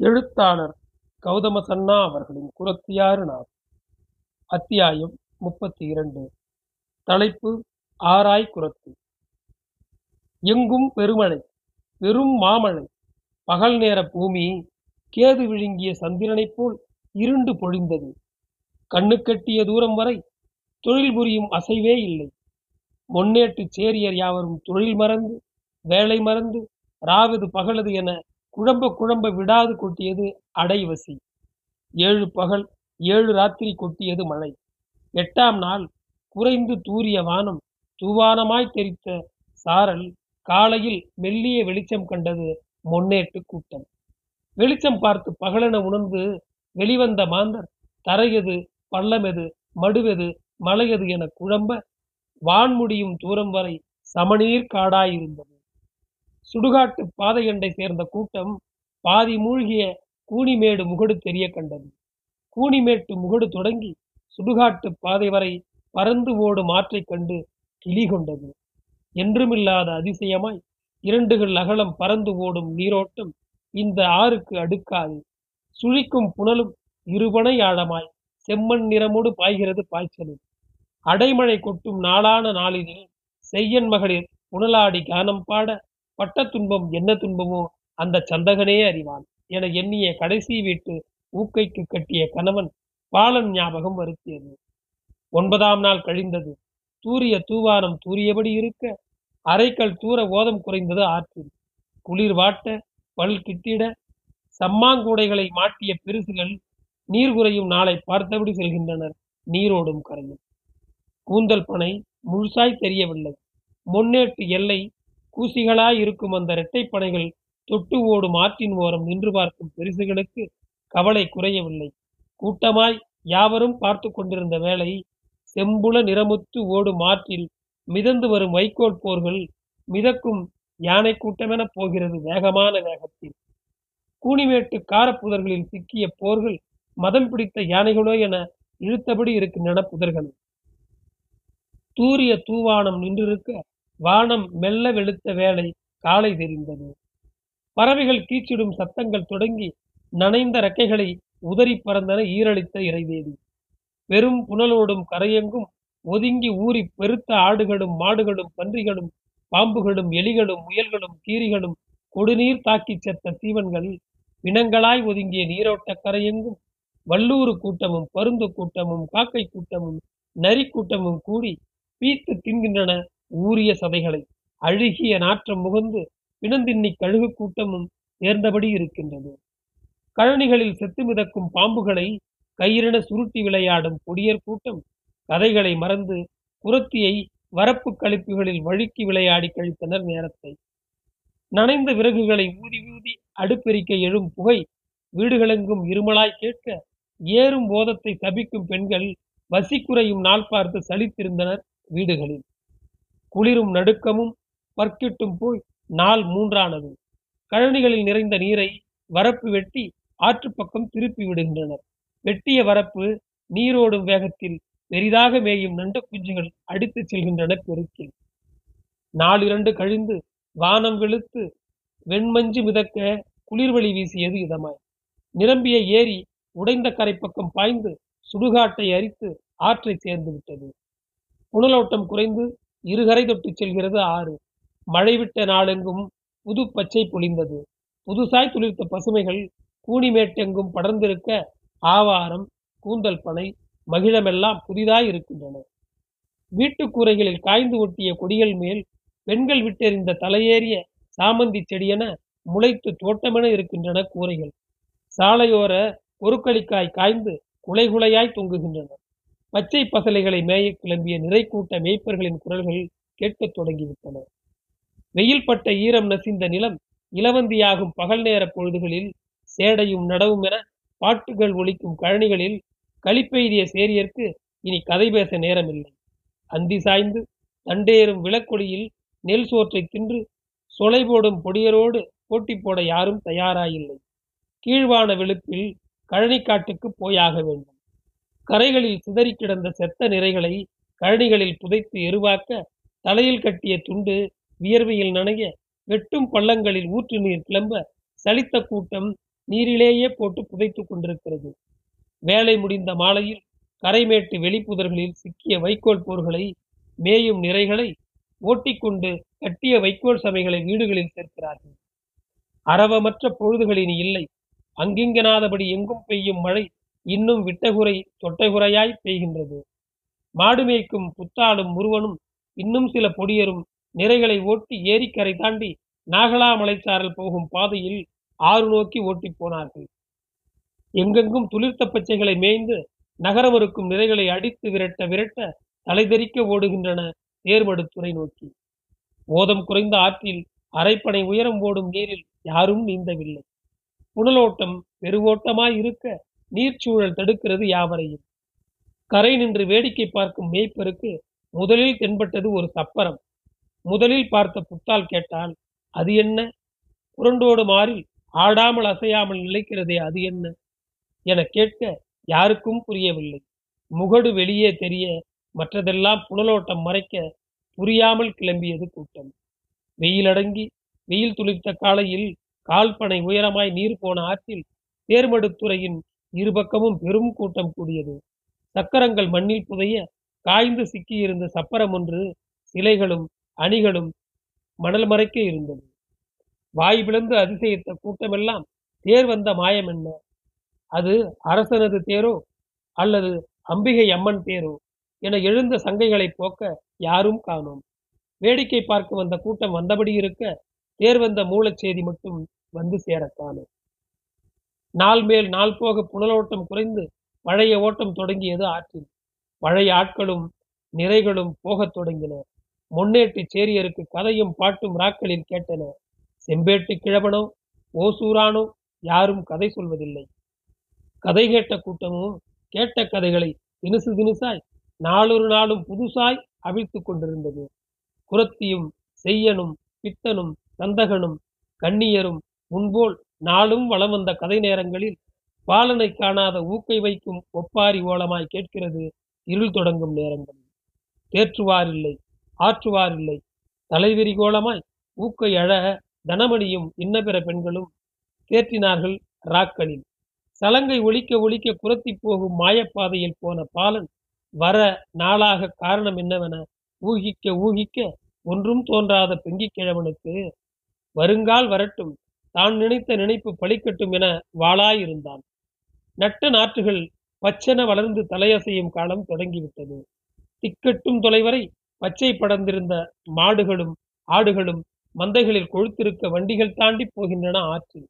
எழுத்தாளர் கௌதம சன்னா அவர்களின் குரத்தியாறு நாள். அத்தியாயம் முப்பத்தி இரண்டு தலைப்பு ஆராய் குரத்து. எங்கும் பெருமழை பெரும் மாமழை பகல் நேர பூமி கேது விழுங்கிய சந்திரனைப் போல் இருண்டு பொழிந்தது. கண்ணு கட்டிய தூரம் வரை தொழில் புரியும் அசைவே இல்லை. முன்னேட்டு சேரியர் யாவரும் தொழில் மறந்து வேலை மறந்து ராவது பகலது என குழம்ப குழம்ப விடாது கொட்டியது அடைவசி ஏழு பகல் ஏழு ராத்திரி கொட்டியது மழை. எட்டாம் நாள் குறைந்து தூரிய வானம். தூவானமாய் தெரித்த சாரல் காலையில் மெல்லிய வெளிச்சம் கண்டது முன்னேட்டு கூட்டம். வெளிச்சம் பார்த்து பகலென உணர்ந்து வெளிவந்த மாந்தர் தரையது பள்ளமெது மடுவெது மலையது என குழம்ப வான்முடியும் தூரம் வரை சமநீர் காடாயிருந்தது சுடுகாட்டு பாதையண்டை சேர்ந்த கூட்டம் பாதி மூழ்கிய கூனிமேடு முகடு தெரிய கண்டது. கூனிமேட்டு முகடு தொடங்கி சுடுகாட்டு பாதை வரை பறந்து ஓடும் ஆற்றைக் கண்டு கிளி கொண்டது. என்றுமில்லாத அதிசயமாய் இரண்டுகள் அகலம் பறந்து ஓடும் நீரோட்டம் இந்த ஆறுக்கு அடுக்காது. சுழிக்கும் புனலும் இருபனை ஆழமாய் செம்மண் நிறமோடு பாய்கிறது பாய்ச்சலில் அடைமழை கொட்டும் நாளான நாளினில் செய்யன் மகளிர் புனலாடி கானம் பாட பட்ட துன்பம் என்ன துன்பமோ அந்த சந்தகனே அறிவான். என எண்ணிய கடைசி வீட்டு ஊக்கைக்கு கட்டிய கணவன் பாலன் ஞாபகம் வருத்தியது. ஒன்பதாம் நாள் கழிந்தது. தூரிய தூவானம் தூரியபடி இருக்க அரைக்கல் தூர ஓதம் குறைந்தது ஆற்றில். குளிர் வாட்ட பல் கிட்டிட சம்மாங்கூடைகளை மாட்டிய பெருசுகள் நீர் குறையும் நாளை பார்த்தபடி செல்கின்றனர். நீரோடும் கரையும். கூந்தல் பனை முழுசாய் தெரியவில்லை. முன்னேற்று எல்லை கூசிகளாய் இருக்கும் அந்த இரட்டைப்படைகள் தொட்டு ஓடும் ஆற்றின் ஓரம் நின்று பார்க்கும் பெரிசுகளுக்கு கவலை குறையவில்லை. கூட்டமாய் யாவரும் பார்த்து கொண்டிருந்த வேளை செம்புல நிறமுத்து ஓடும் ஆற்றில் மிதந்து வரும் வைக்கோல் போர்கள் மிதக்கும் யானை கூட்டமென போகிறது வேகமான வேகத்தில். கூனிமேட்டு காரப்புதர்களில் சிக்கிய போர்கள் மதம் பிடித்த யானைகளோ என இழுத்தபடி இருக்கின்றன புதர்கள் தூரிய தூவானம் நின்றிருக்க வானம் மெல்ல வெளுத்த வேளை காலை தெரிந்தது. பறவைகள் கீச்சிடும் சத்தங்கள் தொடங்கி நனைந்த ரெக்கைகளை உதறி பறந்தன ஈரழித்த இறைவேதி பெரும் புனலோடும் கரையெங்கும் ஒதுங்கி ஊறி பெருத்த ஆடுகளும் மாடுகளும் பன்றிகளும் பாம்புகளும் எலிகளும் முயல்களும் கீரிகளும் கொடுநீர் தாக்கி செத்த சீவன்கள் இனங்களாய் ஒதுங்கிய நீரோட்ட கரையெங்கும் வல்லூறு கூட்டமும் பருந்து கூட்டமும் காக்கை கூட்டமும் நரி கூட்டமும் கூடி பீத்து தின்கின்றன ஊறிய சதைகளை அழுகிய நாற்றம் முகந்து பிணந்தின்னி கழுகு கூட்டமும் சேர்ந்தபடி இருக்கின்றது. கழனிகளில் செத்து மிதக்கும் பாம்புகளை கயிறென சுருட்டி விளையாடும் கொடியர் கூட்டம் கதைகளை மறந்து குரத்தியை வரப்பு கழிப்புகளில் வழுக்கி விளையாடி கழித்தனர் நேரத்தை. நனைந்த விறகுகளை ஊதி ஊதி அடுப்பெரிக்க எழும் புகை வீடுகளெங்கும் இருமலாய் கேட்க ஏறும் போதத்தை சபிக்கும் பெண்கள் வசிக்குறையும் நாள் பார்த்து சலித்திருந்தனர் வீடுகளில். குளிரும் நடுக்கமும் பற்கிட்டும் போய் நாள் மூன்றானது. கழனிகளில் நிறைந்த நீரை வரப்பு வெட்டி ஆற்று பக்கம் திருப்பி விடுகின்றனர். வெட்டிய வரப்பு நீரோடும் வேகத்தில் பெரிதாக மேயும் நண்டு குஞ்சுகள் அடித்துச் செல்கின்றன பெருக்கில் நாளிரண்டு கழிந்து வானம் வெளுத்து வெண்மஞ்சு மிதக்க குளிர்வழி வீசியது இதமாய். நிரம்பிய ஏரி உடைந்த கரை பக்கம் பாய்ந்து சுடுகாட்டை அரித்து ஆற்றை சேர்ந்து விட்டது. புனலோட்டம் குறைந்து இருகரை தொட்டு செல்கிறது ஆறு. மழை விட்ட நாளெங்கும் புது பச்சை பொழிந்தது. புதுசாய் துளிர்த்த பசுமைகள் கூனிமேட்டெங்கும் படர்ந்திருக்க ஆவாரம் கூந்தல் பனை மகிழமெல்லாம் புதிதாய் இருக்கின்றன. வீட்டுக்கூரைகளில் காய்ந்து ஒட்டிய கொடிகள் மேல் பெண்கள் விட்டெறிந்த தலையேறிய சாமந்தி செடியென முளைத்து தோட்டமென இருக்கின்றன கூரைகள். சாலையோர பொருக்களிக்காய் காய்ந்து குலைகுலையாய் தொங்குகின்றன. பச்சை பசலைகளை மேய கிளம்பிய நிறை கூட்ட மேய்ப்பர்களின் குரல்கள் கேட்கத் தொடங்கிவிட்டன. வெயில் பட்ட ஈரம் நசிந்த நிலம் இலவந்தியாகும் பகல் நேர பொழுதுகளில் சேடையும் நடவும் என பாட்டுகள் ஒழிக்கும் கழனிகளில் களிப்பெய்திய சேரியர்க்கு இனி கதை பேச நேரமில்லை. அந்தி சாய்ந்து தண்டேறும் விளக்கொடியில் நெல் சோற்றை தின்று சொலை போடும் பொடியரோடு போட்டி போட யாரும் தயாராயில்லை. கீழ்வான வெளுப்பில் கழனிக்காட்டுக்கு போயாக வேண்டும். கரைகளில் சிதறி கிடந்த செத்த நிறைகளை கழனிகளில் புதைத்து எருவாக்க தலையில் கட்டிய துண்டு வியர்வையில் நனைய வெட்டும் பள்ளங்களில் ஊற்று நீர் கிளம்ப சலித்த கூட்டம் நீரிலேயே போட்டு புதைத்துக் கொண்டிருக்கிறது. வேலை முடிந்த மாலையில் கரைமேட்டு வெளிப்புதர்களில் சிக்கிய வைக்கோல் போர்களை மேயும் நிறைகளை ஓட்டிக்கொண்டு கட்டிய வைக்கோல் சமைகளை வீடுகளில் சேர்க்கிறார்கள். அரவமற்ற பொழுதுகளின் இல்லை. அங்கிங்கனாதபடி எங்கும் பெய்யும் மழை இன்னும் விட்டகுறை தொட்டகுறையாய் பெய்கின்றது. மாடு மேய்க்கும் புத்தாடும் முருவனும் இன்னும் சில பொடியரும் நிறைகளை ஓட்டி ஏரிக்கரை தாண்டி நாகலா மலைச்சாரல் போகும் பாதையில் ஆறு நோக்கி ஓட்டி போனார்கள். எங்கெங்கும் துளிர்த்த பச்சைகளை மேய்ந்து நகரமறுக்கும் நிறைகளை அடித்து விரட்ட விரட்ட தலைதெறிக்க ஓடுகின்றன தேர்மடுத்துறை நோக்கி. ஓதம் குறைந்த ஆற்றில் அரைப்பனை உயரம் ஓடும் நீரில் யாரும் நீந்தவில்லை. புனலோட்டம் பெருவோட்டமாய் இருக்க நீர்ச்சூழல் தடுக்கிறது யாவரையும். கரை நின்று வேடிக்கை பார்க்கும் மேய்ப்பருக்கு முதலில் தென்பட்டது ஒரு சப்பரம். முதலில் பார்த்த புத்தால் கேட்டால் அது என்ன? புரண்டோடு மாறி ஆடாமல் அசையாமல் நிலைக்கிறதே அது என்ன? என கேட்க யாருக்கும் புரியவில்லை. முகடு வெளியே தெரிய மற்றதெல்லாம் புனலோட்டம் மறைக்க புரியாமல் கிளம்பியது கூட்டம். வெயிலடங்கி வெயில் துளித்த காலையில் கால்பனை உயரமாய் நீர் போன ஆற்றில் தேர்மடுத்துறையின் இருபக்கமும் பெரும் கூட்டம் கூடியது. சக்கரங்கள் மண்ணில் புதைய காய்ந்து சிக்கியிருந்த சப்பரம் ஒன்று சிலைகளும் அணிகளும் மணல் மறைக்க இருந்தது. வாய் பிளந்து அதிசயித்த கூட்டமெல்லாம் தேர் வந்த மாயம் என்ன? அது அரசனது தேரோ அல்லது அம்பிகை அம்மன் தேரோ என எழுந்த சங்கைகளை போக்க யாரும் காணோம். வேடிக்கை பார்க்க வந்த கூட்டம் வந்தபடி இருக்க தேர் வந்த மூலச்செய்தி மட்டும் வந்து சேர காணும் நாள் மேல் நாள் போக புனலோட்டம் குறைந்து பழைய ஓட்டம் தொடங்கியது ஆற்றில். பழைய ஆட்களும் நிறைகளும் போகத் தொடங்கின. முன்னேட்டு சேரியருக்கு கதையும் பாட்டும் ராக்களில் கேட்டன. செம்பேட்டு கிழவனோ ஓசூரானோ யாரும் கதை சொல்வதில்லை. கதை கேட்ட கூட்டமும் கேட்ட கதைகளை தினுசு தினுசாய் நாளொரு நாளும் புதுசாய் அவிழ்த்து கொண்டிருந்தது. குரத்தியும் செய்யனும் பித்தனும் சந்தகனும் கண்ணியரும் முன்போல் நாளும் வளம் வந்த கதை நேரங்களில் பாலனை காணாத ஊக்கை வைக்கும் ஒப்பாரி ஓலமாய் கேட்கிறது இருள் தொடங்கும் நேரங்களில். தேற்றுவாரில்லை இல்லை ஆற்றுவார் இல்லை தலைவிரி கோலமாய் ஊக்கை அழ தனமணியும் இன்ன பிற பெண்களும் தேற்றினார்கள் ராக்களில். சலங்கை ஒழிக்க ஒழிக்க குரத்தி போகும் மாயப்பாதையில் போன பாலன் வர நாளாக காரணம் என்னவென ஊகிக்க ஊகிக்க ஒன்றும் தோன்றாத பெங்கிக் கிழவனுக்கு வருங்கால் வரட்டும் தான் நினைத்த நினைப்பு பழிக்கட்டும் என வாளாயிருந்தான். நட்ட நாற்றுகள் பச்சென வளர்ந்து தலையசையும் காலம் தொடங்கிவிட்டது. திக்கட்டும் தொலைவரை பச்சை படர்ந்திருந்த மாடுகளும் ஆடுகளும் மந்தைகளில் கொழுத்திருக்க வண்டிகள் தாண்டி போகின்றன ஆற்றில்.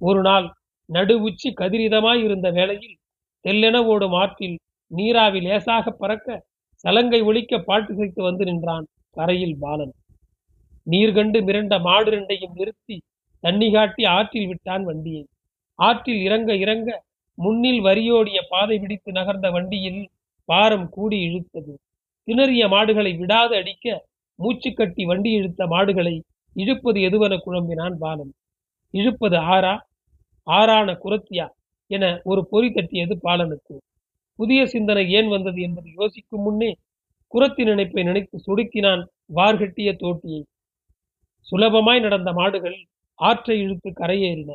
ஒரு நாள் நடு உச்சி கதிரிதமாய் இருந்த வேளையில் தெல்லென ஓடும் ஆற்றில் நீராவி லேசாக பறக்க சலங்கை ஒழிக்க பாட்டு செய்து வந்து நின்றான் கரையில் பாலன். நீர்கண்டு மிரண்ட மாடு ரெண்டையும் நிறுத்தி தண்ணி காட்டி ஆற்றில் விட்டான் வண்டியை. ஆற்றில் இறங்க இறங்க முன்னில் வரியோடிய பாதை பிடித்து நகர்ந்த வண்டியில் பாரம் கூடி இழுத்தது. திணறிய மாடுகளை விடாது அடிக்க மூச்சு கட்டி வண்டி இழுத்த மாடுகளை இழுப்பது எதுவென குழம்பினான் பாலன். இழுப்பது ஆறா? ஆறான குரத்தியா? என ஒரு பொறி தட்டியது பாலனுக்கு. புதிய சிந்தனை ஏன் வந்தது என்பதை யோசிக்கும் முன்னே குரத்தி நினைப்பை நினைத்து சுடுக்கினான் வார்கட்டிய தோட்டியை. சுலபமாய் நடந்த மாடுகள் ஆற்றை இழுத்து கரையேறின.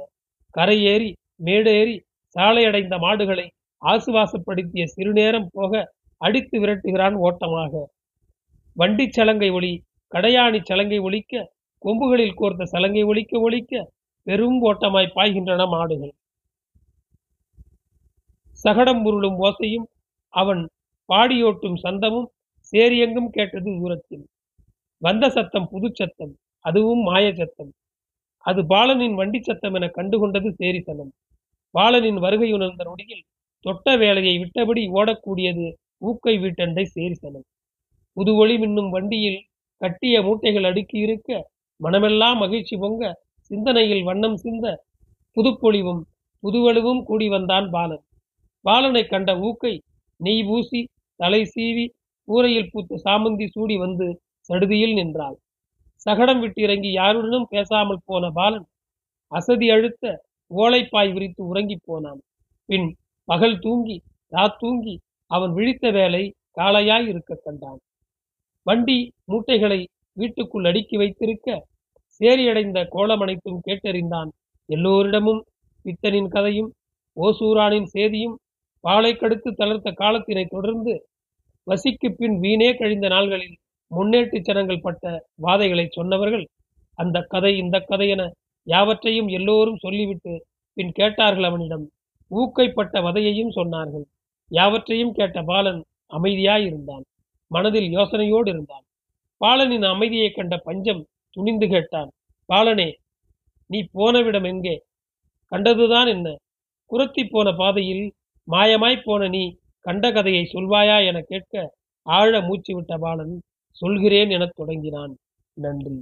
கரையேறி மேடேறி சாலையடைந்த மாடுகளை ஆசுவாசப்படுத்திய சிறுநேரம் போக அடித்து விரட்டுகிறான் ஓட்டமாக. வண்டி சலங்கை ஒளி கடையாணி சலங்கை ஒலிக்க கொம்புகளில் கோர்த்த சலங்கை ஒலிக்க ஒழிக்க பெரும் ஓட்டமாய் பாய்கின்றன மாடுகள். சகடம் உருளும் ஓசையும் அவன் பாடியோட்டும் சந்தமும் சேரியெங்கும் கேட்டது தூரத்தில். வந்த சத்தம் புது சத்தம் அதுவும் மாய சத்தம் அது பாலனின் வண்டி சத்தம் என கண்டுகொண்டது சேரிசனம். பாலனின் வருகை உணர்ந்த நொடியில் தொட்ட வேலையை விட்டபடி ஓடக்கூடியது ஊக்கை வீட்டண்டை சேரிசனம். புது ஒளி மின்னும் வண்டியில் கட்டிய மூட்டைகள் அடுக்கி இருக்க மனமெல்லாம் மகிழ்ச்சி பொங்க சிந்தனையில் வண்ணம் சிந்த புதுப்பொழிவும் புதுவலுவும் கூடி வந்தான் பாலன். பாலனை கண்ட ஊக்கை நெய் பூசி தலை சீவி கூரையில் பூத்த சாமந்தி சூடி வந்து சடுதியில் நின்றாள். சகடம் விட்டு இறங்கி யாருடனும் பேசாமல் போன பாலன் அசதி அழுத்த ஓலைப்பாய் விரித்து உறங்கி போனான். பின் பகல் தூங்கி தூங்கி அவன் விழித்த வேலை காளையாய் இருக்க கண்டான். வண்டி மூட்டைகளை வீட்டுக்குள் அடுக்கி வைத்திருக்க சேரியடைந்த கோலம் அனைத்தும் கேட்டறிந்தான். எல்லோரிடமும் பித்தனின் கதையும் ஓசூரானின் சேதியும் பாலை கடுத்து தளர்த்த காலத்தினை தொடர்ந்து வசிக்கு பின் வீணே கழிந்த நாள்களில் முன்னேட்டு ஜனங்கள் பட்ட வாதைகளை சொன்னவர்கள் அந்த கதை இந்த கதை என யாவற்றையும் எல்லோரும் சொல்லிவிட்டு பின் கேட்டார்கள் அவனிடம். ஊக்கைப்பட்ட வதையையும் சொன்னார்கள். யாவற்றையும் கேட்ட பாலன் அமைதியாயிருந்தான். மனதில் யோசனையோடு இருந்தான். பாலனின் அமைதியைக் கண்ட பஞ்சம் துணிந்து கேட்டான். பாலனே நீ போனவிடம் எங்கே? கண்டதுதான் என்ன? குரத்தி போன பாதையில் மாயமாய்ப் போன நீ கண்ட கதையை சொல்வாயா என கேட்க ஆழ மூச்சு விட்ட பாலன் சொல்கிறேன் எனத் தொடங்கினான். நன்றி.